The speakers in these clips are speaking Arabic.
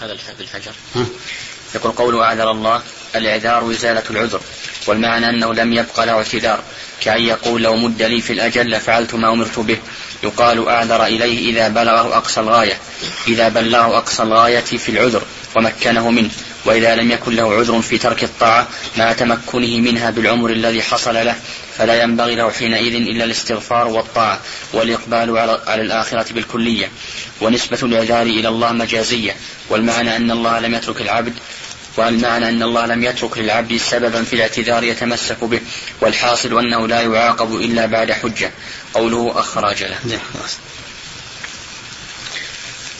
هذا بالحجر ها؟ يقول قول أعذر الله الإعذار إزالة العذر والمعنى أنه لم يبقى له اعتذار كأن يقول لو مد لي في الأجل لفعلت ما أمرت به. يقال أعذر إليه إذا بلغه أقصى الغاية إذا بلغه أقصى الغاية في العذر ومكنه منه. وإذا لم يكن له عذر في ترك الطاعة مع تمكنه منها بالعمر الذي حصل له فلا ينبغي له حينئذ إلا الاستغفار والطاعة والإقبال على الآخرة بالكلية. ونسبة الإعذار إلى الله مجازية. والمعنى أن الله لم يترك العبد والمعنى أن الله لم يترك للعبد سببا في الاعتذار يتمسك به. والحاصل أنه لا يعاقب إلا بعد حجة. قوله أخر أجله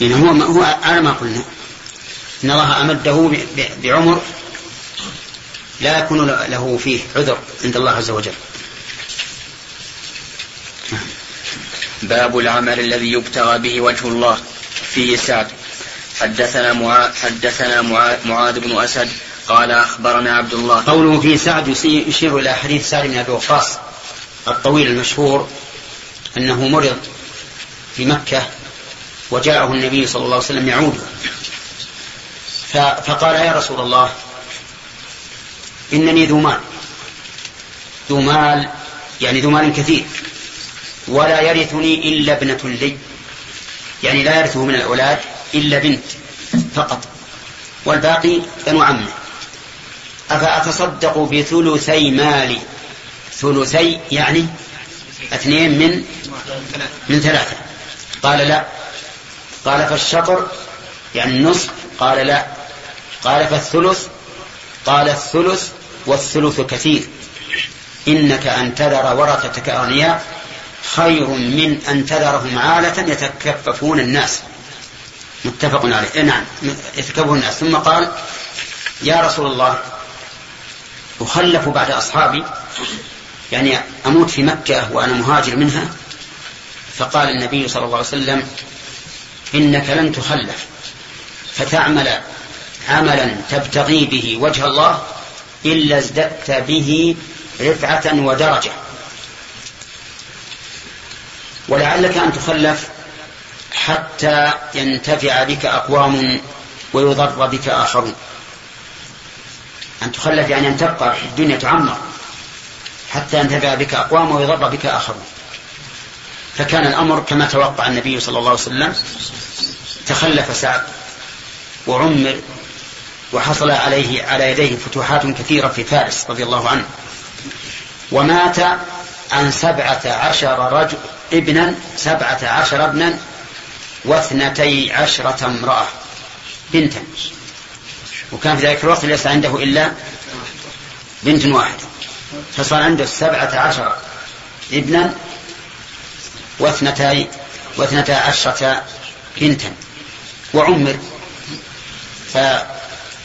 يعني هو هو على ما قلنا. إن الله أمده بعمر لا يكون له فيه عذر عند الله عز وجل. باب العمل الذي يبتغى به وجه الله فيه سعد حدثنا معاذ حدثنا معاذ بن أسد قال أخبرنا عبد الله. قوله في سعد يشير إلى حديث سعد بن أبي وقاص الطويل المشهور أنه مرض في مكة وجاءه النبي صلى الله عليه وسلم يعوده فقال يا رسول الله إنني ذو مال. ذو مال يعني ذو مال كثير. ولا يرثني إلا ابنة لي. يعني لا يرثه من الأولاد إلا بنت فقط. والباقي بنو عمه أفأتصدق بثلثي مالي؟ ثلثي يعني اثنين من من ثلاثة. قال لا. قال فالشطر يعني النصف. قال لا. قال فالثلث قال الثلث والثلث كثير. إنك أن تذر ورثتك أغنياء خير من أن تذرهم عالة يتكففون الناس. متفق عليه. إيه نعم يتكبه الناس. ثم قال يا رسول الله أخلف بعد أصحابي يعني أموت في مكة وأنا مهاجر منها. فقال النبي صلى الله عليه وسلم إنك لن تخلف فتعمل عملا تبتغي به وجه الله إلا ازددت به رفعة ودرجة. ولعلك أن تخلف حتى ينتفع بك أقوام ويضر بك آخرون. أن تخلف يعني أن تبقى في الدنيا تعمر حتى ينتفع بك أقوام ويضر بك آخرون. فكان الأمر كما توقع النبي صلى الله عليه وسلم. تخلف سعد وعمر وحصل عليه على يديه فتوحات كثيرة في فارس رضي الله عنه. ومات عن سبعة عشر رجل ابنا سبعة عشر ابنا واثنتي عشرة امرأة بنتا. وكان في ذلك الوقت ليس عنده إلا بنت واحدة. فصار عنده سبعة عشر ابنا واثنتي واثنتا عشرة بنتا. وعمر.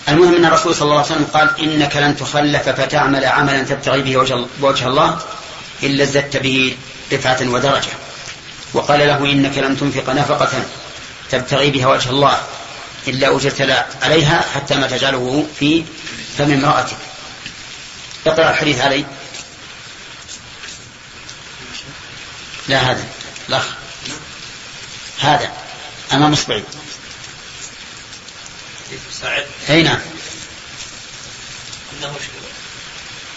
فالمهم أن الرسول صلى الله عليه وسلم قال إنك لن تخلف فتعمل عملا تبتغي به وجه الله إلا ازددت به رفعة ودرجة. وقال له إنك لم تنفق نفقة تبتغي بها وجه الله إلا أجرت عليها حتى ما تجعله في فم امرأتك. اقرأ الحديث علي لا هذا. لا هذا. أمام إصبعي سعد. أي نعم. أنه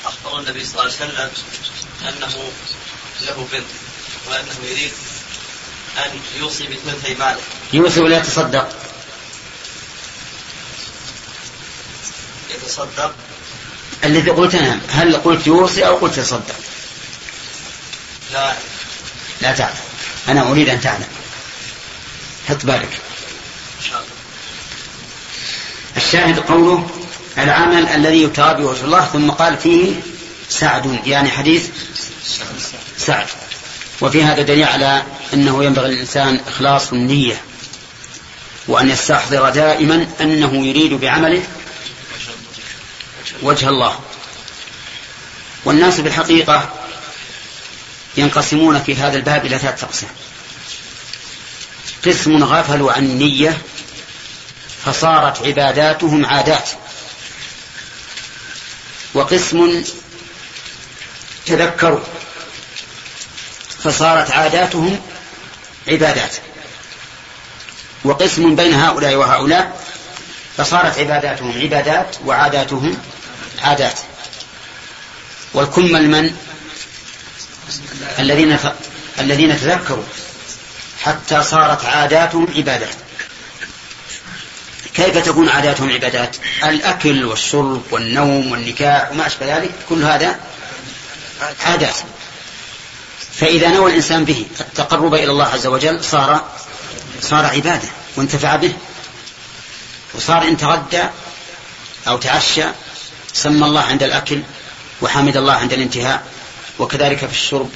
أخبر النبي صلى الله عليه وسلم أنه له بنت وأنه يريد أن يوصي بثلثي ماله. يوصي ولا يتصدق؟ يتصدق. الذي قلت أنا هل قلت يوصي أو قلت يتصدق؟ لا. لا تعلم. أنا أريد أن تعلم. حط بالك. الشاهد قوله العمل الذي يتابع وجه الله ثم قال فيه سعد يعني حديث سعد. وفي هذا دليل على أنه ينبغي للإنسان إخلاص النية وأن يستحضر دائما أنه يريد بعمله وجه الله. والناس بالحقيقة ينقسمون في هذا الباب إلى ثلاثة أقسام. قسم غفلوا عن النية فصارت عباداتهم عادات. وقسم تذكروا فصارت عاداتهم عبادات. وقسم بين هؤلاء وهؤلاء فصارت عباداتهم عبادات وعاداتهم عادات. والكمل من؟ الذين. الذين تذكروا حتى صارت عاداتهم عبادات. كيف تكون عاداتهم عبادات؟ الأكل والشرب والنوم والنكاح وما أشبه ذلك كل هذا عادات. فإذا نوى الإنسان به التقرب إلى الله عز وجل صار صار عبادة وانتفع به. وصار إن تغدى أو تعشى سمى الله عند الأكل وحمد الله عند الانتهاء وكذلك في الشرب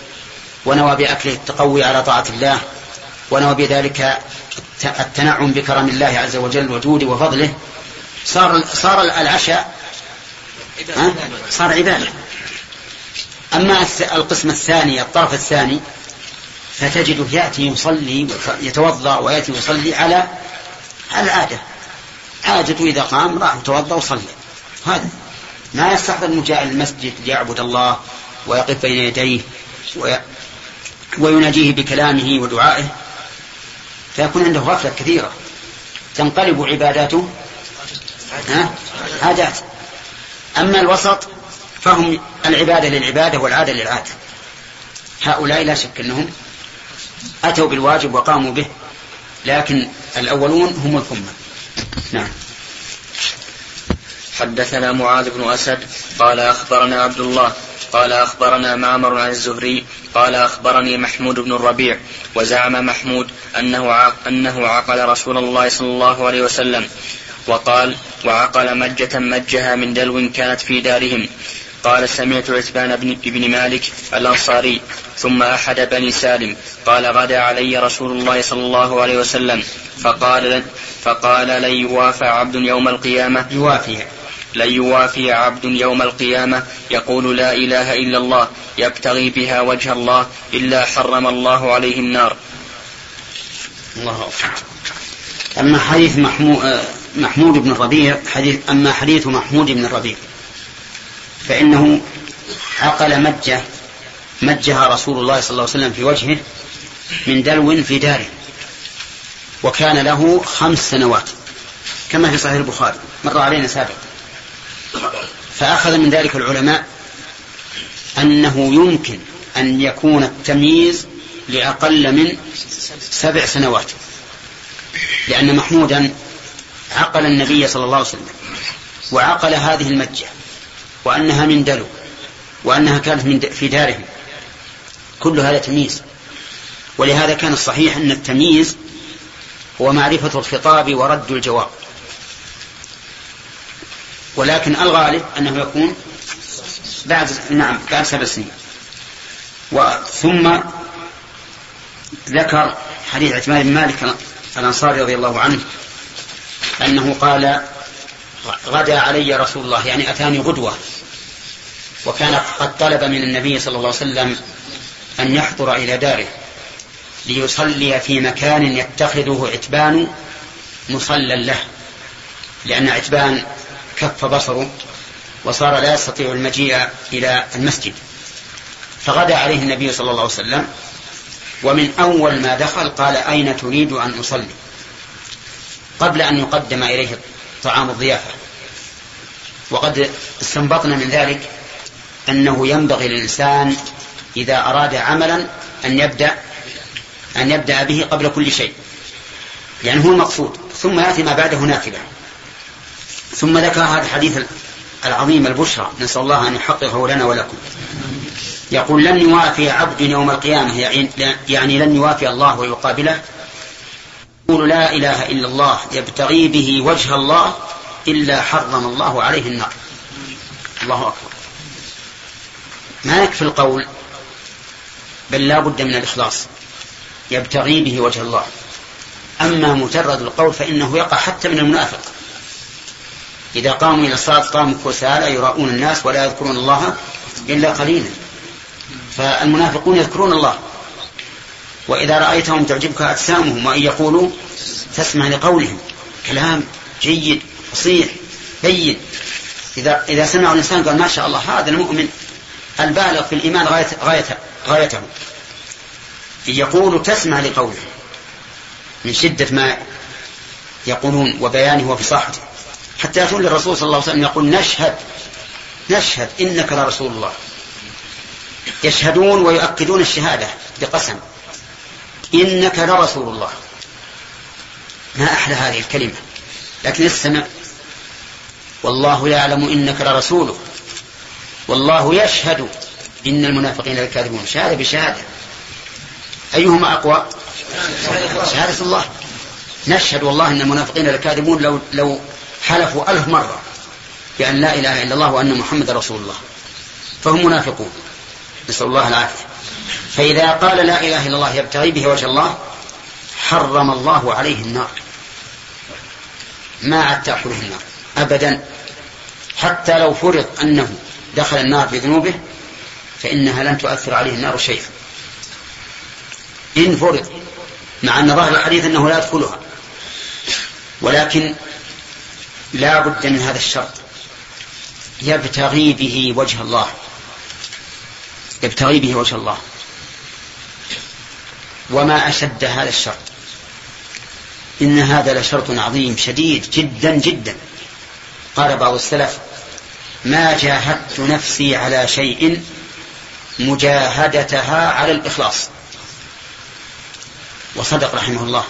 ونوى بأكله التقوي على طاعة الله ونوى بذلك التنعم بكرم الله عز وجل وجوده وفضله صار صار العشاء صار عبادة. أما القسم الثاني الطرف الثاني فتجده يأتي يصلي يتوضأ ويأتي يصلي على على العادة. عادته إذا قام راح يتوضأ وصلي هذا. ما يستحضر أنه جاء المسجد ليعبد الله ويقف بين يديه ويناجيه بكلامه ودعائه. فيكون عنده غفلة كثيرة. تنقلب عباداته. عادات. أما الوسط فهم العبادة للعبادة والعادة للعادة. هؤلاء لا شك أنهم أتوا بالواجب وقاموا به لكن الأولون هم الكمة نعم. حدثنا معاذ بن أسد قال أخبرنا عبد الله قال أخبرنا معمر عن الزهري قال أخبرني محمود بن الربيع وزعم محمود أنه أنه عقل رسول الله صلى الله عليه وسلم وقال وعقل مجة مجها من دلو كانت في دارهم. قال سمعت عتبان بن, بن مالك الأنصاري ثم أحد بني سالم قال غدا علي رسول الله صلى الله عليه وسلم فقال فقال لن يوافى عبد يوم القيامة. يوافي لن يوافي عبد يوم القيامة يقول لا إله إلا الله يبتغي بها وجه الله إلا حرم الله عليه النار. الله أكبر. أما حديث محمود, محمود بن الربيع حديث أما حديث محمود بن الربيع فإنه عقل مجة مجها رسول الله صلى الله عليه وسلم في وجهه من دلو في داره وكان له خمس سنوات كما في صحيح البخاري مر علينا سابقا فأخذ من ذلك العلماء أنه يمكن أن يكون التمييز لأقل من سبع سنوات. لأن محمودا عقل النبي صلى الله عليه وسلم وعقل هذه المجة وأنها من دلو وأنها كانت من في دارهم. كل هذا تمييز. ولهذا كان الصحيح أن التمييز هو معرفة الخطاب ورد الجواب. ولكن الغالب أنه يكون بعد نعم بعد سبع سنين. ثم ذكر حديث عثمان بن مالك الأنصاري رضي الله عنه أنه قال غدا علي رسول الله يعني أتاني غدوة. وكان قد طلب من النبي صلى الله عليه وسلم أن يحضر إلى داره ليصلي في مكان يتخذه عتبان مصلى له لأن عتبان كف بصره وصار لا يستطيع المجيء إلى المسجد. فغدا عليه النبي صلى الله عليه وسلم ومن أول ما دخل قال أين تريد أن أصلي؟ قبل أن يقدم إليه طعام الضيافة. وقد استنبطنا من ذلك أنه ينبغي للإنسان إذا أراد عملا أن يبدأ أن يبدأ به قبل كل شيء. يعني هو المقصود ثم يأتي ما بعده نافلة. ثم ذكر هذا الحديث العظيم البشرى. نسأل الله أن يحققه لنا ولكم. يقول لن يوافي عبد يوم القيامة يعني لن يوافي الله ويقابله. يقول لا إله إلا الله يبتغي به وجه الله إلا حرم الله عليه النار. الله أكبر. ما يكفي القول؟ بل لا بد من الإخلاص. يبتغي به وجه الله. أما مجرد القول فإنه يقع حتى من المنافق. إذا قاموا إلى الصلاة قاموا كسالى يراؤون الناس ولا يذكرون الله إلا قليلا. فالمنافقون يذكرون الله. وإذا رأيتهم تعجبك أجسامهم وإن يقولوا تسمع لقولهم. كلام جيد فصيح بين إذا إذا سمع الإنسان قال ما شاء الله هذا المؤمن البالغ في الإيمان غاية غاية غايته. يقول تسمع لقوله من شدة ما يقولون وبيانه وفصاحته. حتى يأتون للرسول صلى الله عليه وسلم يقول نشهد نشهد إنك لرسول الله. يشهدون ويؤكدون الشهادة بقسم. إنك لرسول الله. ما أحلى هذه الكلمة. لكن استمع. والله يعلم إنك لرسوله. والله يشهد إن المنافقين لكاذبون. شهادة بشهادة. أيهما أقوى؟ شهادة الله. نشهد والله أن المنافقين لكاذبون. لو, لو حلفوا ألف مرة بأن لا إله إلا الله وأن محمد رسول الله. فهم منافقون. نسأل الله العافية. فإذا قال لا إله إلا الله يبتغي به وجه الله حرم الله عليه النار. ما عاد تأكله النار. أبدا. حتى لو فرض أنه دخل النار بذنوبه فإنها لن تؤثر عليه النار شيئا. إن فرض مع أن ظاهر الحديث أنه لا يدخلها. ولكن لا بد من هذا الشرط. يبتغي به وجه الله. يبتغي به وجه الله. وما أشد هذا الشرط. إن هذا لشرط عظيم شديد جدا جدا. قال بعض السلف ما جاهدت نفسي على شيء مجاهدتها على الإخلاص. وصدق رحمه الله.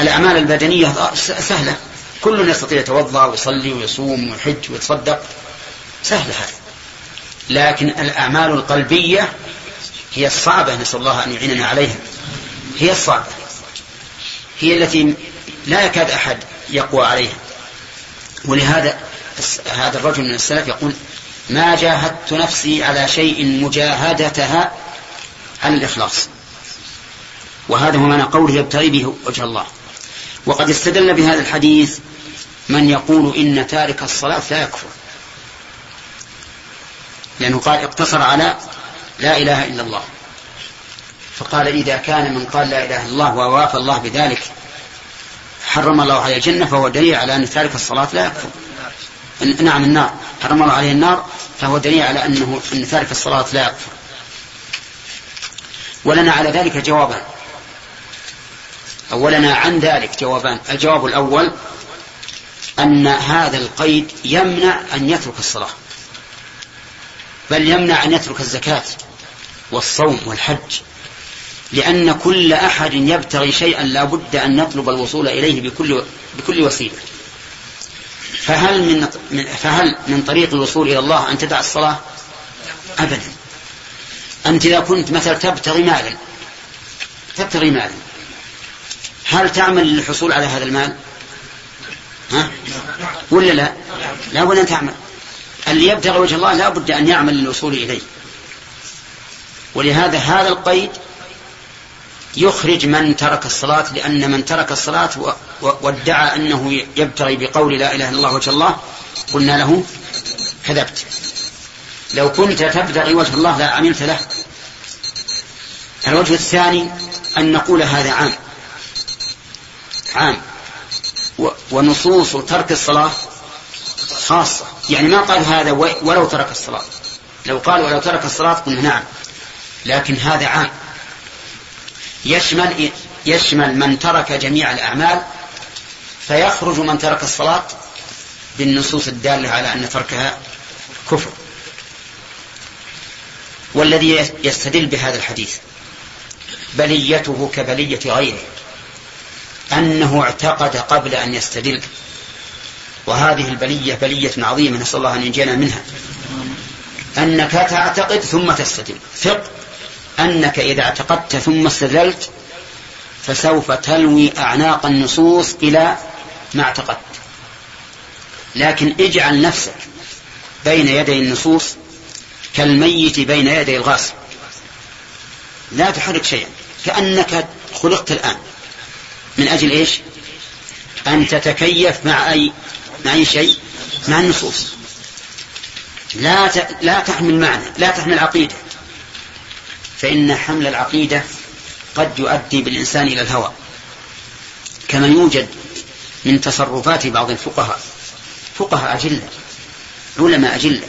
الأعمال البدنية سهلة. كل يستطيع يتوضأ ويصلي ويصوم ويحج ويتصدق. سهلة هذا. لكن الأعمال القلبية هي الصعبة نسأل الله أن يعيننا عليها. هي الصعبة. هي التي لا يكاد أحد يقوى عليها. ولهذا هذا الرجل من السلف يقول ما جاهدت نفسي على شيء مجاهدتها على الإخلاص. وهذا هو معنى قوله يبتغي به وجه الله. وقد استدل بهذا الحديث من يقول إن تارك الصلاة لا يكفر. لأنه قال اقتصر على لا إله إلا الله. فقال إذا كان من قال لا إله إلا الله ووافى الله بذلك حرم الله عليه الجنة فهو دليل على أن تارك الصلاة لا يكفر. نعم النار. حرم الله عليه النار فهو دليل على أنه أن تارك الصلاة لا يكفر. ولنا على ذلك جوابان أولنا عن ذلك جوابان. الجواب الأول أن هذا القيد يمنع أن يترك الصلاة بل يمنع أن يترك الزكاة والصوم والحج لأن كل أحد يبتغي شيئا لا بد أن يطلب الوصول إليه بكل, بكل وسيلة. فهل من, فهل من طريق الوصول إلى الله أن تدع الصلاة؟ أبدا. أنت إذا كنت مثلا تبتغي مالا تبتغي مالا هل تعمل للحصول على هذا المال؟ ها؟ ولا لا؟ لا ولا تعمل. اللي يبتغي وجه الله لا بد أن يعمل للوصول إليه. ولهذا هذا القيد يخرج من ترك الصلاة لأن من ترك الصلاة وادعى أنه يبتغي بقول لا إله إلا الله وجه الله قلنا له كذبت. لو كنت تبتغي وجه الله لا عملت له. الوجه الثاني أن نقول هذا عام. عام. ونصوص ترك الصلاة خاصة. يعني ما قال هذا ولو ترك الصلاة. لو قال ولو ترك الصلاة قلنا نعم. لكن هذا عام. يشمل يشمل من ترك جميع الأعمال فيخرج من ترك الصلاة بالنصوص الدالة على أن تركها كفر. والذي يستدل بهذا الحديث بليته كبلية غيره. أنه اعتقد قبل أن يستدل وهذه البلية بلية عظيمة نسأل الله أن ينجينا منها. أنك تعتقد ثم تستدل. ثق أنك إذا اعتقدت ثم استدلت فسوف تلوي أعناق النصوص إلى ما اعتقدت. لكن اجعل نفسك بين يدي النصوص كالميت بين يدي الغاصب. لا تحرك شيئا. كأنك خلقت الآن. من أجل إيش؟ أن تتكيف مع أي مع أي شيء مع النصوص. لا ت... لا تحمل معنى لا تحمل عقيدة. فإن حمل العقيدة قد يؤدي بالإنسان إلى الهوى. كما يوجد من تصرفات بعض الفقهاء فقهاء أجلة علماء أجلة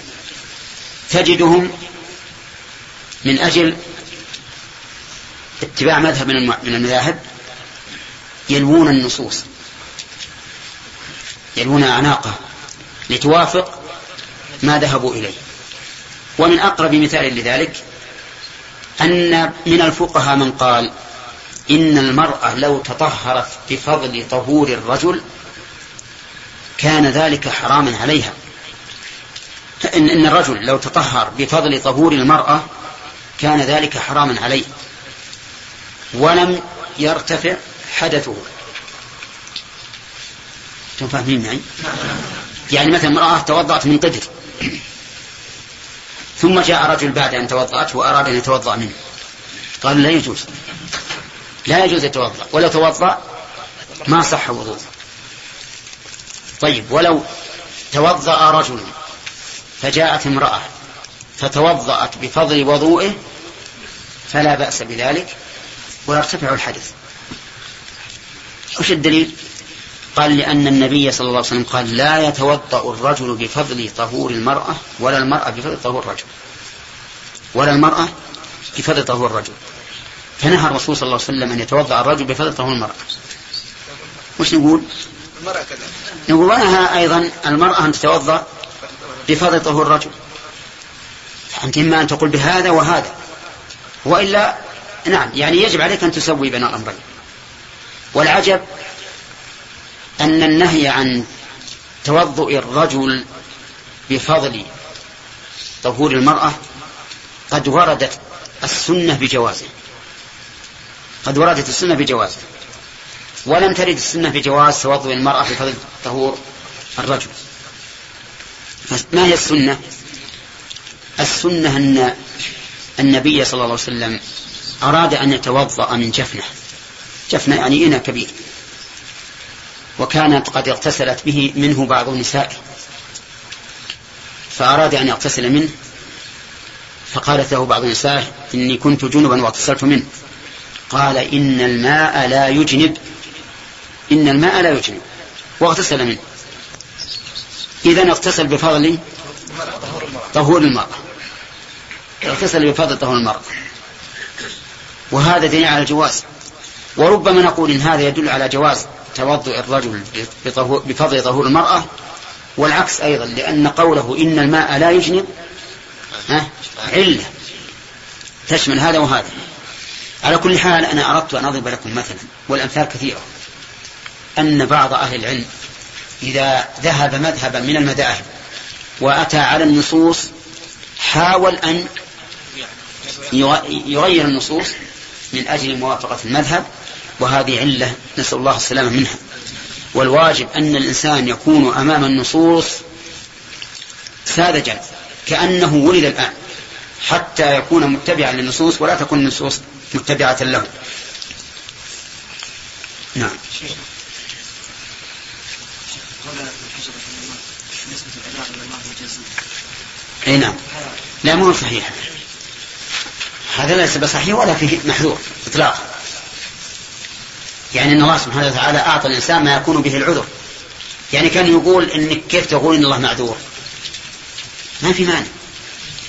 تجدهم من أجل اتباع مذهب من المذاهب يلوون النصوص. يلوون أعناقه لتوافق ما ذهبوا إليه. ومن أقرب مثال لذلك أن من الفقهاء من قال إن المرأة لو تطهرت بفضل طهور الرجل كان ذلك حراما عليها. إن, إن الرجل لو تطهر بفضل طهور المرأة كان ذلك حراما عليه. ولم يرتفع حدثه. أنتم فاهمين معي؟ يعني مثلا امرأة توضأت من قدر. ثم جاء رجل بعد أن توضأت وأراد أن يتوضأ منه. قال لا يجوز. لا يجوز يتوضأ ولو توضأ ما صح وضوء طيب ولو توضأ رجل فجاءت امرأة فتوضأت بفضل وضوئه فلا بأس بذلك ويرتفع الحدث. وش الدليل؟ قال لأن النبي صلى الله عليه وسلم قال لا يتوضأ الرجل بفضل طهور المرأة ولا المرأة بفضل طهور الرجل. ولا المرأة بفضل طهور الرجل. فنهى الرسول صلى الله عليه وسلم أن يتوضأ الرجل بفضل طهور المرأة. وش نقول؟ نقول ونهى أيضا المرأة أن تتوضأ بفضل طهور الرجل. أنت إما أن تقول بهذا وهذا. وإلا نعم يعني يجب عليك أن تسوي بين الأمرين. والعجب أن النهي عن توضؤ الرجل بفضل طهور المرأة قد وردت السنة بجوازه. قد وردت السنة بجوازه. ولم ترد السنة بجواز توضؤ المرأة بفضل طهور الرجل. ما هي السنة؟ السنة أن النبي صلى الله عليه وسلم أراد أن يتوضأ من جفنة. جفنة يعني إناء كبير. وكانت قد اغتسلت به منه بعض نسائه فأراد أن يغتسل منه. فقالت له بعض نسائه إني كنت جنبا واغتسلت منه. قال إن الماء لا يجنب. إن الماء لا يجنب. واغتسل منه. إذا اغتسل بفضل طهور المرأة. اغتسل بفضل طهور المرأة. وهذا دليل على الجواز. وربما نقول إن هذا يدل على جواز توضؤ الرجل بفضل طهور المرأة والعكس أيضا لأن قوله إن الماء لا يجنب علة. تشمل هذا وهذا. على كل حال أنا أردت أن أضرب لكم مثلا والأمثال كثيرة. أن بعض أهل العلم إذا ذهب مذهبا من المذاهب وأتى على النصوص حاول أن يغير النصوص من أجل موافقة المذهب وهذه علة نسأل الله السلامة منها. والواجب أن الإنسان يكون أمام النصوص ساذجا كأنه ولد الآن حتى يكون متبعا للنصوص ولا تكون النصوص متبعة له. نعم. أي نعم. لا مو صحيح. هذا ليس بصحيح ولا فيه محذور اطلاقا. يعني أن الله سبحانه وتعالى أعطى الإنسان ما يكون به العذر. يعني كان يقول إنك كيف تقول إن الله معذور؟ ما في مانع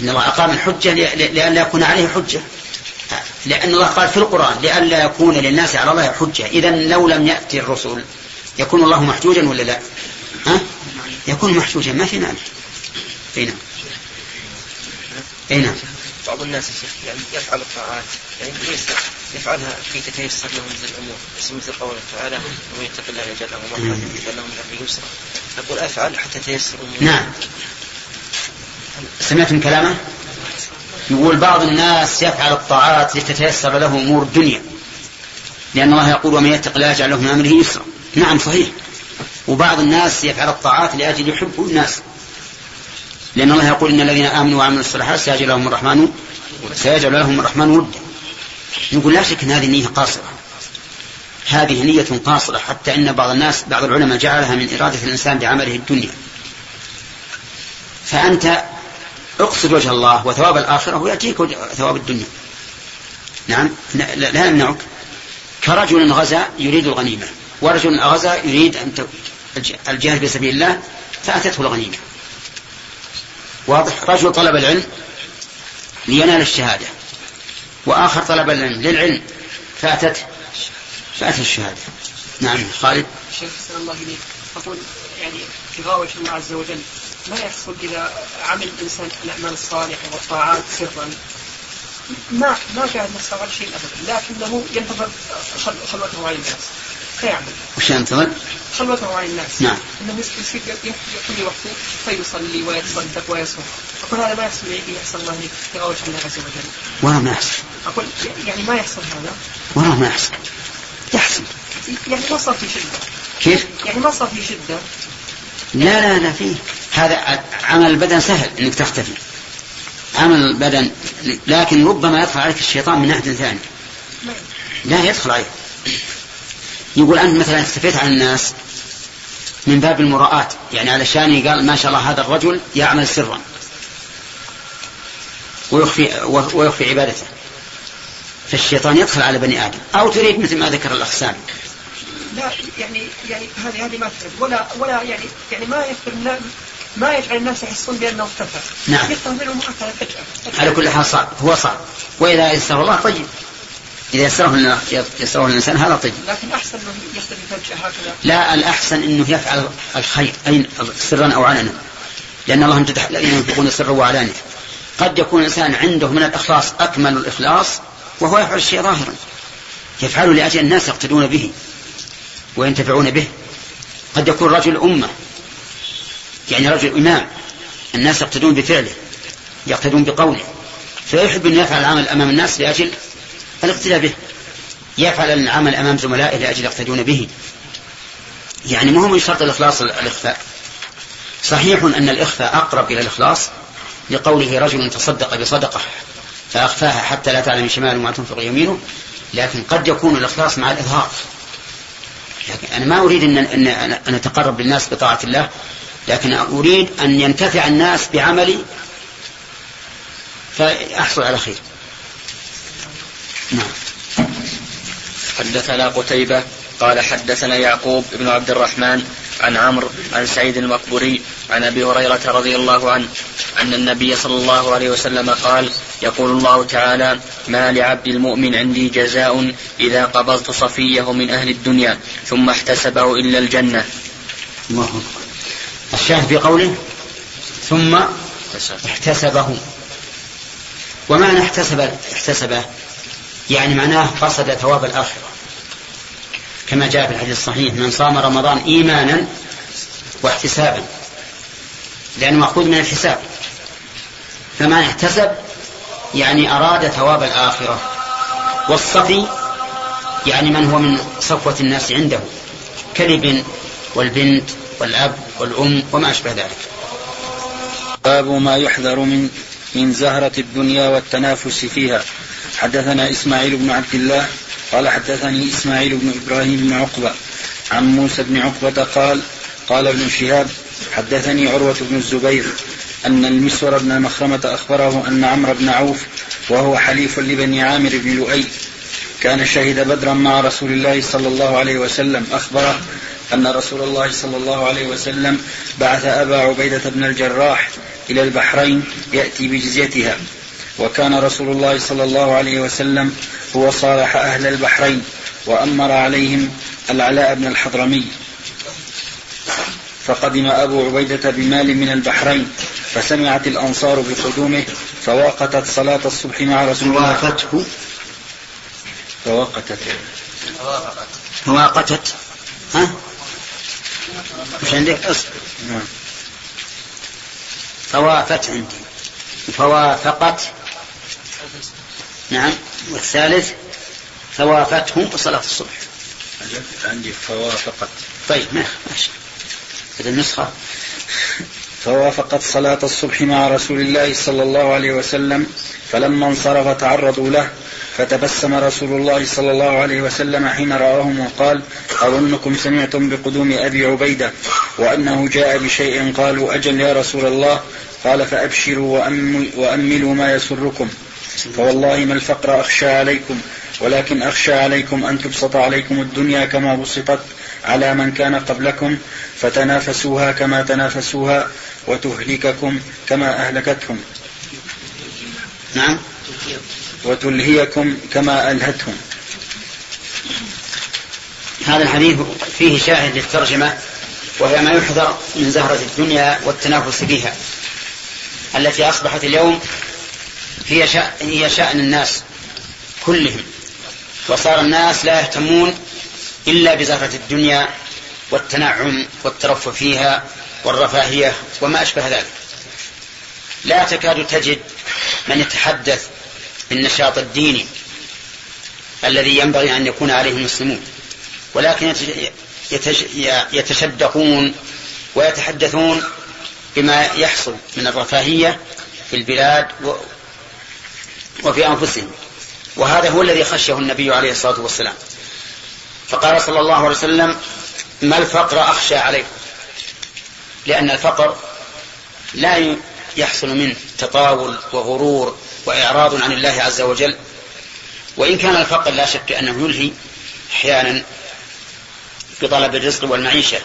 إن الله أقام الحجة لئلا يكون عليه حجة. لأن الله قال في القرآن لئلا يكون للناس على الله حجة. اذا لو لم يأتي الرسل يكون الله محجوجا ولا لا؟ ها؟ يكون محجوجا. ما في مانع أي نعم. أي نعم. بعض الناس يا شيخ يعني يفعل الطاعات يعني يفعلها كي تتيسر له من الأمور مثل قوله تعالى ومن يتق الله يجعل له مخرجا ويجعل له من امره يسرا. نقول أفعل حتى تيسر نعم. سمعتم كلامه؟ يقول بعض الناس يفعل الطاعات لتتيسر له أمور الدنيا لأن الله يقول ومن يتق الله يجعل له من امره يسرا. نعم صحيح. وبعض الناس يفعل الطاعات لأجل يحب الناس. لأن الله يقول إن الذين آمنوا وعملوا الصالحات سيجعل لهم الرحمن سيجعل لهم الرحمن ودا نقول لا شك أن هذه النية قاصرة. هذه نية قاصرة حتى إن بعض الناس بعض العلماء جعلها من إرادة الإنسان بعمله الدنيا. فأنت اقصد وجه الله وثواب الآخرة ويأتيك ثواب الدنيا. نعم. لا يمنعك. كرجل غزا يريد الغنيمة. ورجل غزا يريد أن الجهاد في سبيل الله فأتته الغنيمة. واضح؟ رجل طلب العلم لينال الشهادة وآخر طلب العلم للعلم فأتت فأتت الشهادة. نعم خالد. شيخ الله إليك. أقول يعني وجه الله عز وجل. ما يحصل إذا عمل الإنسان الأعمال الصالحة والطاعات سرا؟ ما ما قاعد نستغل شيء أبدا لكنه ينتظر خلوته عن الناس فيعمل وش ينتظر؟ خلوته عن الناس. نعم. إنه يصير يقضي وقته فيصلي ويتصدق ويصوم. أقول هذا ما يحصل يحصل الله ابتغاء وجه الله عز وجل. والله ما يحصل. أقول يعني ما يحصل هذا. والله ما يحصل. يحصل. يعني ما صار في شدة. كيف؟ يعني ما صار في شدة. لا لا لا فيه هذا عمل البدن سهل إنك تختفي. عمل البدن لكن ربما يدخل عليك الشيطان من ناحيه ثانية لا يدخل عليك. يقول انت مثلا اختفيت عن الناس من باب المراءة يعني علشان قال ما شاء الله هذا الرجل يعمل سرا ويخفي ويخفي عبادته. فالشيطان يدخل على بني آدم. أو تريد مثل ما ذكر الاخ سامي لا يعني يعني هذه هذه ما تفرق ولا ولا يعني يعني ما يفرق ما يجعل الناس يحسون بأنه اختفى نعم. يفهم منهم فجاه على كل حال صعب هو صعب وإذا يسره الله طيب. إذا يسره يسره الإنسان هذا طيب لكن أحسن انه يختفي فجاه هكذا. لا الأحسن إنه يفعل الخير. اي سرا أو علنا. لأن الله امتدح الذين ينفقون سرا وعلانية. قد يكون الإنسان عنده من الإخلاص أكمل الإخلاص وهو يفعل الشيء ظاهرا. يفعله لأجل الناس يقتدون به وينتفعون به. قد يكون رجل أمة يعني رجل إمام الناس يقتدون بفعله يقتدون بقوله. فيحب أن يفعل العمل أمام الناس لأجل الاقتداء به. يفعل العمل أمام زملائه لأجل يقتدون به. يعني مو من شرط الإخلاص الإخفاء. صحيح أن الإخفاء أقرب إلى الإخلاص لقوله رجل تصدق بصدقة فأخفاها حتى لا تعلم شماله ما تنفق يمينه لكن قد يكون الإخلاص مع الإظهار. لكن أنا ما أريد أن, أن, أن أتقرب للناس بطاعة الله لكن أريد أن ينتفع الناس بعملي فأحصل على خير. نعم. حدثنا قتيبة قال حدثنا يعقوب بن عبد الرحمن عن عمرو عن سعيد المقبوري عن أبي هريرة رضي الله عنه أن النبي صلى الله عليه وسلم قال يقول الله تعالى ما لعبد المؤمن عندي جزاء إذا قبضت صفيه من أهل الدنيا ثم احتسبه إلا الجنة. الله الشاهد في قوله ثم احتسبه. ومعنى احتسب احتسبه؟ يعني معناه قصد ثواب الآخرة. كما جاء في الحديث الصحيح من صام رمضان إيمانا واحتسابا. لأنه مأخوذ من الحساب. فمن احتسب يعني أراد ثواب الآخرة. والصفي يعني من هو من صفوة الناس عنده. كالابن والبنت والأب والأم وما أشبه ذلك. باب ما يحذر من من زهرة الدنيا والتنافس فيها. حدثنا إسماعيل بن عبد الله قال حدثني إسماعيل بن إبراهيم بن عقبة عن موسى بن عقبة قال قال ابن شهاب حدثني عروة بن الزبير أن المسور بن مخرمة أخبره أن عمرو بن عوف وهو حليف لبني عامر بن لؤي كان شهد بدرا مع رسول الله صلى الله عليه وسلم. أخبره أن رسول الله صلى الله عليه وسلم بعث أبا عبيدة بن الجراح إلى البحرين يأتي بجزيتها. وكان رسول الله صلى الله عليه وسلم هو صالح أهل البحرين وأمر عليهم العلاء بن الحضرمي. فقدم أبو عبيدة بمال من البحرين فسمعت الأنصار بقدومه فواقتت صلاة الصبح مع رسول الله. فواقته فواقتت فواقتت ها؟ مش عندك اصبر نعم. فوافت عندي. فوافقت. نعم. والثالث فوافتهم صلاة الصبح. عندي فوافقت. طيب ماشي. هذه النسخة. فوافقت صلاة الصبح مع رسول الله صلى الله عليه وسلم فلما انصرف تعرضوا له فتبسم رسول الله صلى الله عليه وسلم حين رآهم وقال أظنكم سمعتم بقدوم أبي عبيدة وأنه جاء بشيء قالوا أجل يا رسول الله؟ قال فأبشروا وأملوا ما يسركم. فوالله ما الفقر أخشى عليكم ولكن أخشى عليكم أن تبسط عليكم الدنيا كما بسطت على من كان قبلكم فتنافسوها كما تنافسوها وتهلككم كما أهلكتهم. نعم. وتلهيكم كما ألهتهم. هذا الحديث فيه شاهد للترجمة وهي ما يحذر من زهرة الدنيا والتنافس فيها. التي أصبحت اليوم هي هي شأن الناس كلهم. وصار الناس لا يهتمون إلا بزهرة الدنيا والتنعم والترفه فيها والرفاهية وما أشبه ذلك. لا تكاد تجد من يتحدث بالنشاط الديني الذي ينبغي أن يكون عليه المسلمون. ولكن يتشدقون ويتحدثون بما يحصل من الرفاهية في البلاد وفي أنفسهم. وهذا هو الذي خشيه النبي عليه الصلاة والسلام. فقال صلى الله عليه وسلم ما الفقر أخشى عليكم لأن الفقر لا يحصل منه تطاول وغرور وإعراض عن الله عز وجل. وإن كان الفقر لا شك أنه يلهي أحيانا في طلب الرزق والمعيشة.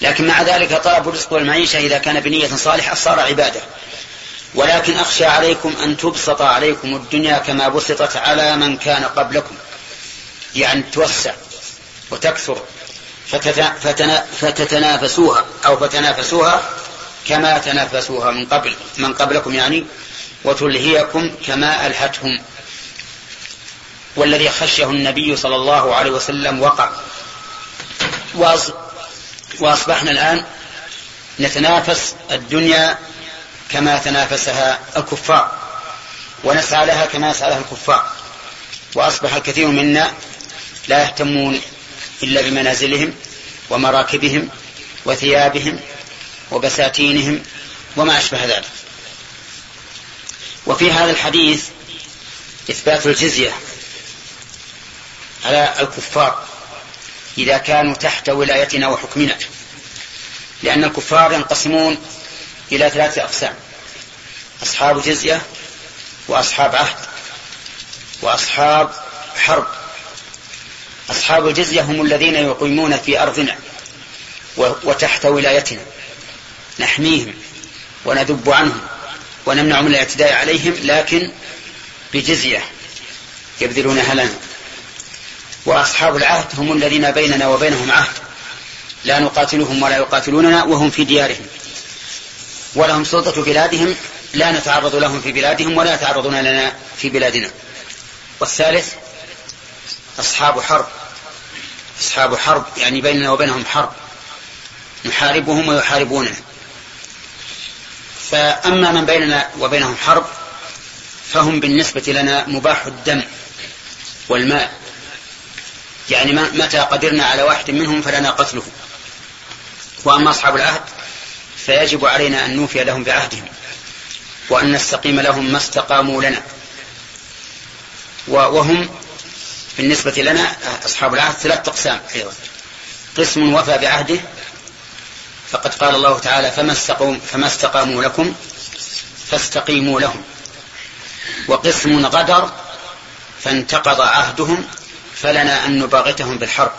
لكن مع ذلك طلب الرزق والمعيشة إذا كان بنية صالحة صار عبادة. ولكن أخشى عليكم أن تبسط عليكم الدنيا كما بسطت على من كان قبلكم. يعني توسع وتكثر فتتنافسوها أو فتنافسوها كما تنافسوها من قبل من قبلكم يعني وتلهيكم كما ألهتهم. والذي خشيه النبي صلى الله عليه وسلم وقع. وأصبحنا الآن نتنافس الدنيا كما تنافسها الكفار ونسعى لها كما يسعى لها الكفار. وأصبح الكثير منا لا يهتمون إلا بمنازلهم ومراكبهم وثيابهم وبساتينهم وما أشبه ذلك. وفي هذا الحديث إثبات الجزية على الكفار إذا كانوا تحت ولايتنا وحكمنا لأن الكفار ينقسمون إلى ثلاثة أقسام أصحاب جزية وأصحاب عهد وأصحاب حرب. أصحاب الجزية هم الذين يقيمون في أرضنا وتحت ولايتنا. نحميهم وندب عنهم ونمنع من الاعتداء عليهم لكن بجزية يبذلونها لنا وأصحاب العهد هم الذين بيننا وبينهم عهد. لا نقاتلهم ولا يقاتلوننا وهم في ديارهم. ولهم سلطة بلادهم لا نتعرض لهم في بلادهم ولا يتعرضون لنا في بلادنا. والثالث أصحاب حرب. أصحاب حرب يعني بيننا وبينهم حرب. نحاربهم ويحاربوننا. فأما من بيننا وبينهم حرب فهم بالنسبة لنا مباح الدم والماء. يعني متى قدرنا على واحد منهم فلنا قتله. وأما أصحاب العهد فيجب علينا أن نوفي لهم بعهدهم وأن نستقيم لهم ما استقاموا لنا. وهم بالنسبة لنا أصحاب العهد ثلاثة أقسام أيضا. قسم وفى بعهده فقد قال الله تعالى فما استقاموا, فما استقاموا لكم فاستقيموا لهم. وقسم غدر فانتقض عهدهم فلنا أن نباغتهم بالحرب.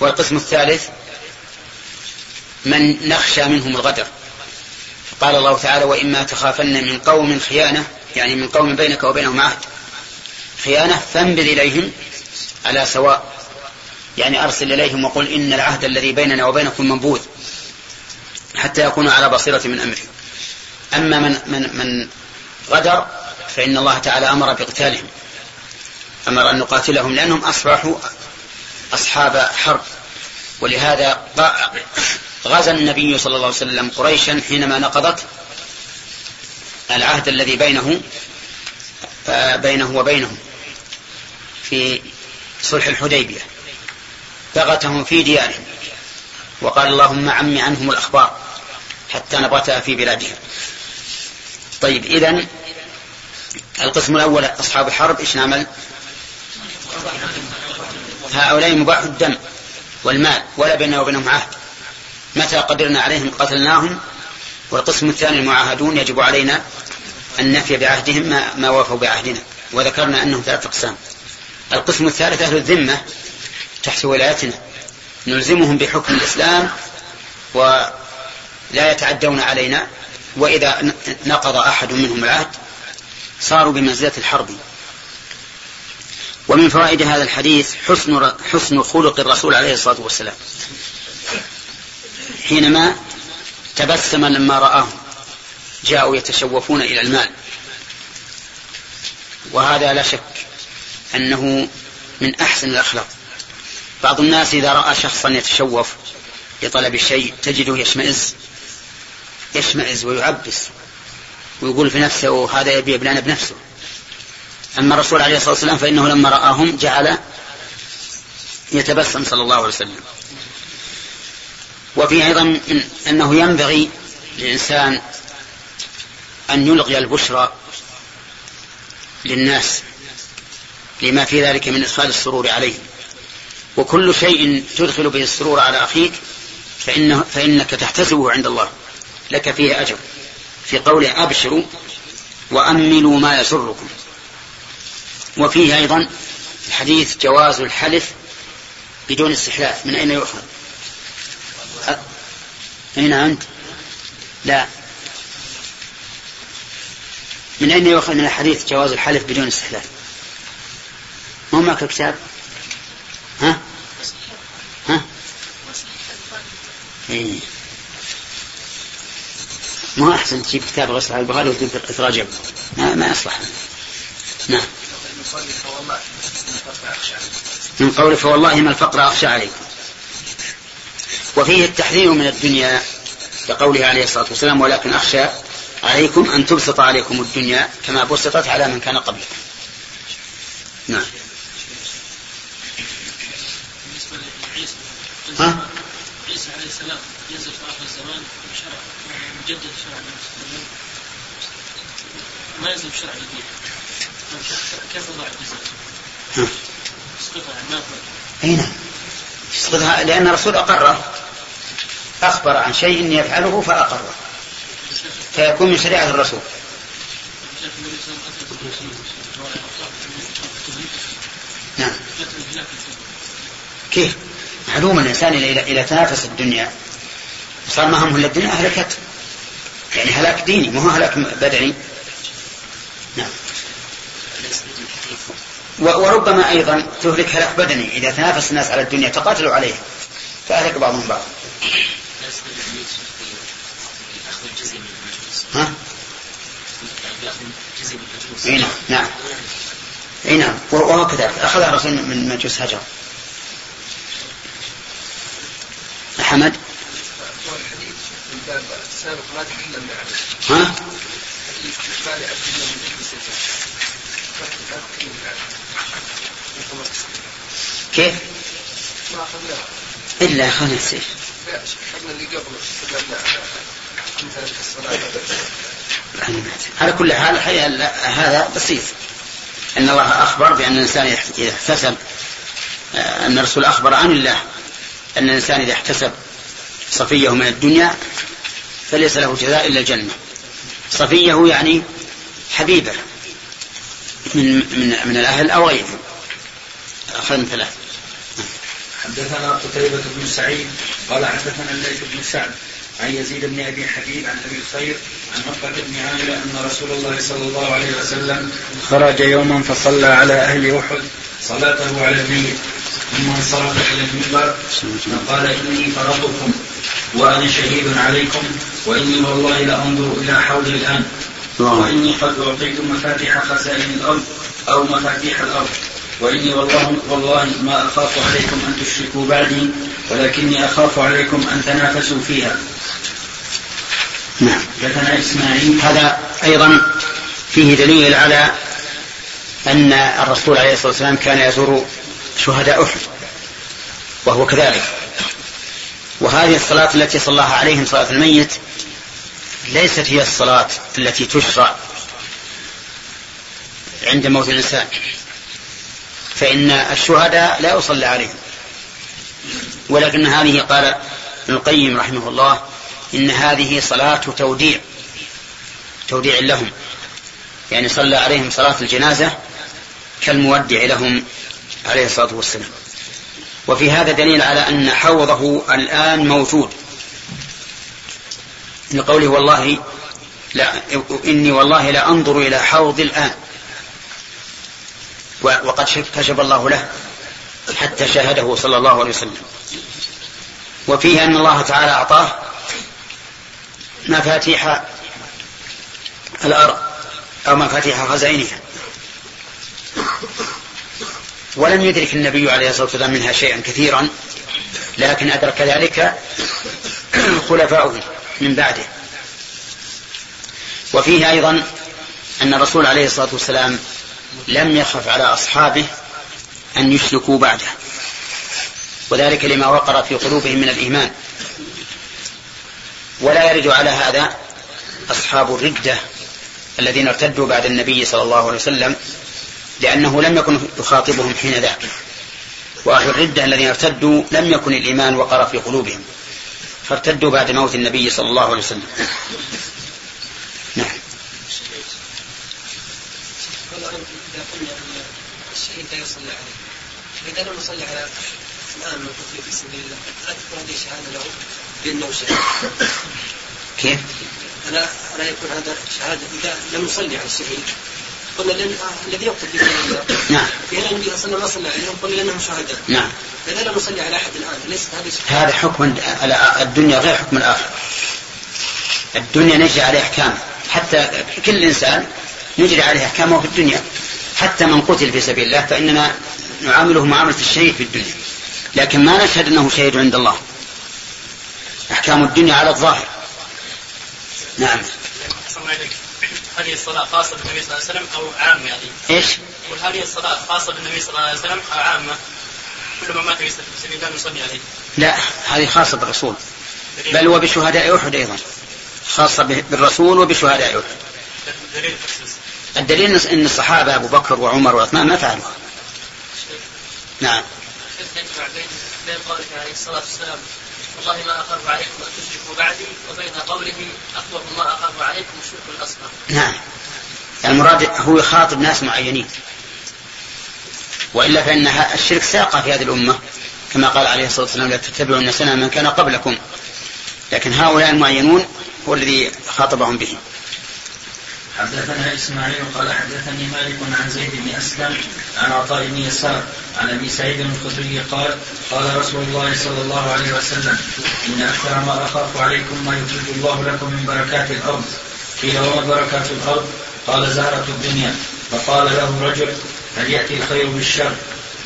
والقسم الثالث من نخشى منهم الغدر. قال الله تعالى وإما تخافن من قوم خيانة يعني من قوم بينك وبينهم عهد. خيانة فانبذ إليهم على سواء. يعني أرسل إليهم وقل إن العهد الذي بيننا وبينكم منبوذ حتى يكونوا على بصيرة من أمره أما من, من, من غدر فإن الله تعالى أمر بقتالهم. أمر أن نقاتلهم لأنهم أصبحوا أصحاب حرب. ولهذا غزا النبي صلى الله عليه وسلم قريشا حينما نقضت العهد الذي بينه بينه وبينهم في صلح الحديبية. بغتهم في ديارهم. وقال اللهم عم عنهم الأخبار حتى نبغتها في بلادهم. طيب إذا القسم الأول أصحاب الحرب إيش نعمل؟ هؤلاء مباح الدم والمال ولا بيننا وبينهم عهد. متى قدرنا عليهم قتلناهم. والقسم الثاني المعاهدون يجب علينا أن نفي بعهدهم ما, ما وافوا بعهدنا وذكرنا أنهم ثلاثة أقسام. القسم الثالث أهل الذمة تحت ولايتنا. نلزمهم بحكم الإسلام ولا يتعدون علينا وإذا نقض أحد منهم العهد صاروا بمنزلة الحرب. ومن فوائد هذا الحديث حسن حسن خلق الرسول عليه الصلاة والسلام. حينما تبسم لما رآهم جاءوا يتشوفون إلى المال. وهذا لا شك أنه من أحسن الأخلاق. بعض الناس إذا رأى شخصا يتشوف لطلب الشيء تجده يشمئز يشمئز ويعبس ويقول في نفسه هذا يبي ابنان بنفسه. أما الرسول عليه الصلاة والسلام فإنه لما رآهم جعل يتبسم صلى الله عليه وسلم. وفي أيضا أنه ينبغي للإنسان أن يلغي البشرى للناس لما في ذلك من إدخال السرور عليه. وكل شيء تدخل به السرور على أخيك فإنه فإنك تحتسبه عند الله. لك فيه أجر. في قوله أبشروا وأملوا ما يسركم. وفيه أيضا حديث جواز الحلف بدون استحلاف. من أين يؤخذ؟ أين أنت؟ لا. من أين يؤخذ من الحديث جواز الحلف بدون استحلاف ما معك كتاب؟ ها؟ ها؟ إيه. ما أحسن تجيب كتاب غسل البخاري وتراجع ما, ما يصلح. نعم. من قول فوالله ما الفقر أخشى عليكم وفيه التحذير من الدنيا كقوله عليه الصلاة والسلام ولكن أخشى عليكم أن تبسط عليكم الدنيا كما بسطت على من كان قبلكم. نعم. ها؟ عيسى عليه السلام ينزل في آخر الزمان بشرع مجدد شرع ما ينزل بشرع جديد. كيف وضع الجزاء؟ ما اي نعم يسقطها لأن الرسول أقره. أخبر عن شيء يفعله فأقره. فيكون من شريعة الرسول. نعم. كيف؟ معلوم الإنسان إذا تنافس الدنيا صار ما همه إلا الدنيا أهلكته. يعني هلاك ديني مو هلاك بدني نعم. وربما أيضا تهلك هلاك بدني. إذا تنافس الناس على الدنيا تقاتلوا عليها فأهلك بعضهم بعضا ها؟ اي نعم. نعم. اي نعم. وهو كذلك أخذها الرسول من مجوس هجر حمد ها؟ كيف؟ إلا أخذنا السيف اللي على كل حال هذا بسيط. أن الله أخبر بأن الإنسان إذا احتسب آه، أن الرسول أخبر عن الله أن الإنسان إذا احتسب صفيه من الدنيا فليس له جزاء إلا الجنة. صفيه يعني حبيبه من من من الأهل أو غيره. أخذنا ثلاث حدثنا قتيبة بن سعيد قال حدثنا الليث بن سعد عن يزيد بن أبي حبيب عن أبي الخير عن عقبة بن عامر أن رسول الله صلى الله عليه وسلم خرج يوما فصلى على أهل أحد صلاته على الميت ثم انصرف إلى المنبر. فقال إني فرضكم وأنا شهيد عليكم وإني والله لانظر إلى حوضي الآن. وإني قد أعطيت مفاتيح خزائن الأرض أو مفاتيح الأرض. وإني والله والله ما أخاف عليكم أن تشركوا بعدي ولكني أخاف عليكم أن تنافسوا فيها. نعم. حدثنا إسماعيل هذا أيضا فيه دليل على أن الرسول عليه الصلاة والسلام كان يزور شهداء أحد وهو كذلك. وهذه الصلاة التي صلاها عليهم صلاة الميت ليست هي الصلاة التي تشرع عند موت الإنسان فإن الشهداء لا يصلى عليهم. ولكن هذه قال ابن القيم رحمه الله إن هذه صلاة توديع توديع لهم. يعني صلى عليهم صلاة الجنازة كالمودع لهم عليه الصلاة والسلام. وفي هذا دليل على أن حوضه الآن موجود. لقوله والله لا إني والله لا أنظر إلى حوض الآن. وقد كشف الله له حتى شاهده صلى الله عليه وسلم. وفيه أن الله تعالى أعطاه مفاتيح الأرض أو مفاتيح خزائنها ولم يدرك النبي عليه الصلاة والسلام منها شيئا كثيرا لكن أدرك ذلك خلفاؤه من بعده. وفيه أيضا أن الرسول عليه الصلاة والسلام لم يخف على أصحابه أن يشركوا بعده وذلك لما وقر في قلوبهم من الإيمان. ولا يرد على هذا أصحاب الردة الذين ارتدوا بعد النبي صلى الله عليه وسلم لأنه لم يكن يخاطبهم حين ذاك. وأهل الردة الذين ارتدوا لم يكن الإيمان وقر في قلوبهم فارتدوا بعد موت النبي صلى الله عليه وسلم. نعم. الشهيد لا يصلي عليه إذا لم يصلي على الآن من في سبيل الله هذه شهادة له؟ بأنه شهيد كيف؟ ألا ألا يكون هذا شهادة. إذا لم يصلي على الشهيد قلنا لأن الذي يقتل الله نعم. في النبي صلى الله عليه وسلم عليهم قلنا لأنهم شهداء. نعم. فإذا لم يصلي على أحد الآن ليست هذه شهادة. هذا حكم الدنيا غير حكم الآخرة. الدنيا نجري عليه أحكام حتى كل إنسان نجري عليه أحكامه في الدنيا. حتى من قتل في سبيل الله فإننا نعامله معاملة الشهيد في الدنيا. لكن ما نشهد أنه شهيد عند الله. أحكام الدنيا على الظاهر نعم هذه الصلاة خاصة بالنبي صلى الله عليه وسلم أو عامة يعني؟ إيش؟ يقول هذه الصلاة خاصة بالنبي صلى الله عليه وسلم أو عامة؟ كل من مات في سبيل الله نصلي عليه. لا هذه خاصة بالرسول بل وبشهداء أحد أيضا خاصة بالرسول وبشهداء أحد دليل التخصيص. الدليل أن الصحابة أبو بكر وعمر وعثمان ما فعلوا نعم بين قولك عليه الصلاة والسلام والله ما أخاف عليكم أن تشركوا بعدي وبين قوله أخوف ما أخاف عليكم الشرك الأصغر. نعم. المراد هو يخاطب ناس معينين. وإلا فإن الشرك ساق في هذه الأمة. كما قال عليه الصلاة والسلام لا تتبعون سنة من كان قبلكم. لكن هؤلاء المعينون هو الذي خاطبهم به. حدثنا إسماعيل قال حدثني مالك عن زيد بن أسلم عن عطاء بن يسار عن أبي سعيد الخدري قال قال رسول الله صلى الله عليه وسلم إن أكثر ما أخاف عليكم ما يخرج الله لكم من بركات الأرض. قيل وما بركات الأرض؟ قال زهرة الدنيا. فقال له رجل هل يأتي الخير بالشر؟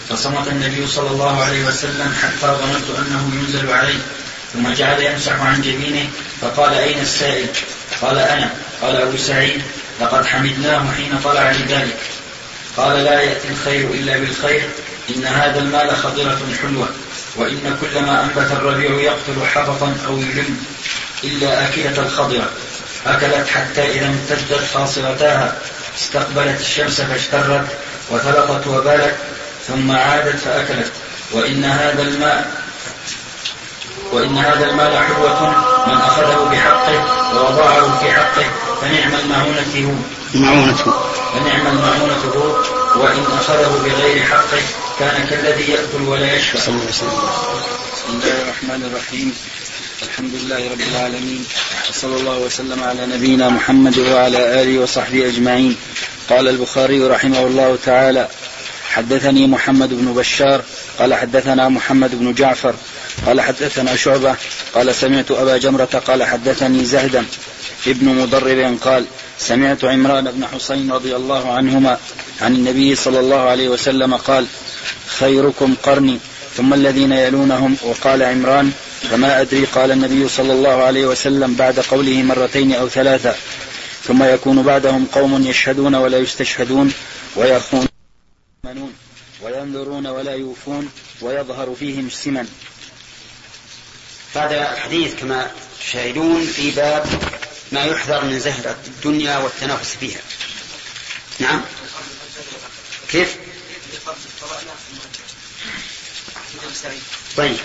فصمت النبي صلى الله عليه وسلم حتى ظننت أنه ينزل عليه ثم جعل يمسح عن جبينه فقال أين السائل؟ قال أنا. قال أبو سعيد لقد حمدناه حين طلع لذلك قال لا يأتي الخير إلا بالخير إن هذا المال خضرة حلوة وإن كل ما أنبت الربيع يقتل حبطا أو يلم إلا آكلة الخضرة. أكلت حتى إذا امتدت خاصرتاها استقبلت الشمس فاشترت وثلقت وبالت ثم عادت فأكلت. وإن هذا الماء وإن هذا المال حلوة من أخذه بحقه ووضعه في حقه. فنعم المعونة هو. معونة فنعم المعونة هو. وإن أخذه بغير حقه كان كالذي يأكل ولا يشبع. صلى الله عليه وسلم. بسم الله الرحمن الرحيم. الحمد لله رب العالمين. وصلى الله وسلم على نبينا محمد وعلى آله وصحبه أجمعين. قال البخاري رحمه الله تعالى حدثني محمد بن بشار. قال حدثنا محمد بن جعفر. قال حدثنا شعبة قال سمعت أبا جمرة قال حدثني زهدا ابن مضرب قال سمعت عمران بن حسين رضي الله عنهما عن النبي صلى الله عليه وسلم قال خيركم قرني ثم الذين يلونهم. وقال عمران فما أدري قال النبي صلى الله عليه وسلم بعد قوله مرتين أو ثلاثة ثم يكون بعدهم قوم يشهدون ولا يستشهدون ويخونون وينذرون ولا يوفون ويظهر فيهم السمن هذا الحديث كما تشاهدون في باب ما يحذر من زهرة الدنيا والتنافس فيها. نعم. كيف؟ طيب.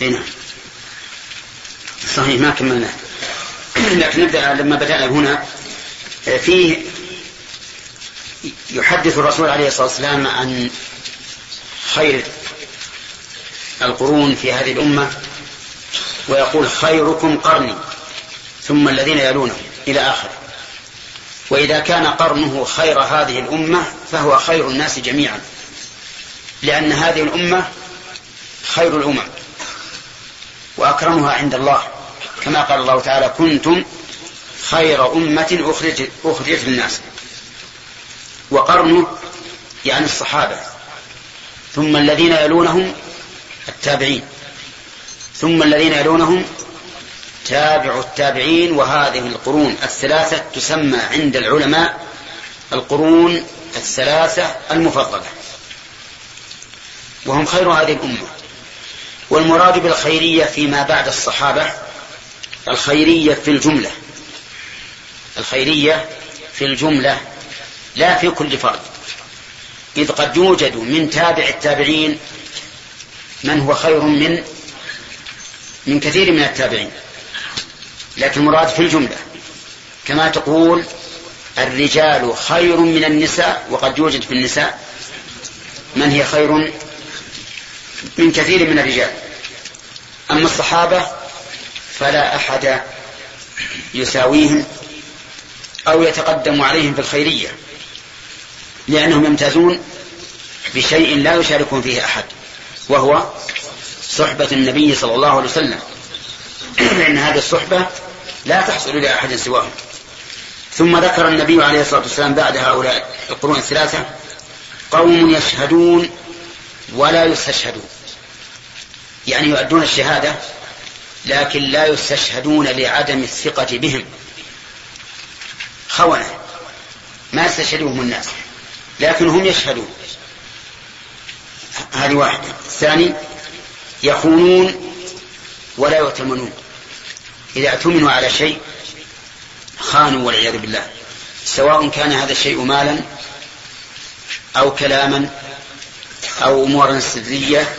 هنا صحيح ما كملنا. لكن نبدأ لما بدأنا هنا. فيه يحدث الرسول عليه الصلاة والسلام عن خير القرون في هذه الأمة ويقول خيركم قرني ثم الذين يلونهم إلى آخره وإذا كان قرنه خير هذه الأمة فهو خير الناس جميعا لأن هذه الأمة خير الأمم وأكرمها عند الله كما قال الله تعالى كنتم خير أمة أخرجت, أخرجت للناس. وقرنه يعني الصحابة. ثم الذين يلونهم التابعين. ثم الذين يلونهم تابع التابعين وهذه القرون الثلاثة تسمى عند العلماء القرون الثلاثة المفضلة. وهم خير هذه الأمة. والمراد بالخيرية فيما بعد الصحابة الخيرية في الجملة. الخيرية في الجملة لا في كل فرد. إذ قد يوجد من تابع التابعين من هو خير من من كثير من التابعين. لكن المراد في الجملة كما تقول الرجال خير من النساء وقد يوجد في النساء من هي خير من كثير من الرجال. أما الصحابة فلا أحد يساويهم أو يتقدم عليهم في الخيرية لأنهم يمتازون بشيء لا يشاركون فيه أحد وهو صحبة النبي صلى الله عليه وسلم. لأن هذه الصحبة لا تحصل لأحد سواهم. ثم ذكر النبي عليه الصلاة والسلام بعد هؤلاء القرون الثلاثة قوم يشهدون ولا يستشهدون. يعني يؤدون الشهادة لكن لا يستشهدون لعدم الثقة بهم. خونة ما يستشهدهم الناس. لكن هم يشهدون. هذه واحدة. الثاني يخونون ولا يؤتمنون. إذا اؤتمنوا على شيء خانوا والعياذ بالله. سواء كان هذا الشيء مالا أو كلاما أو أمورا سرية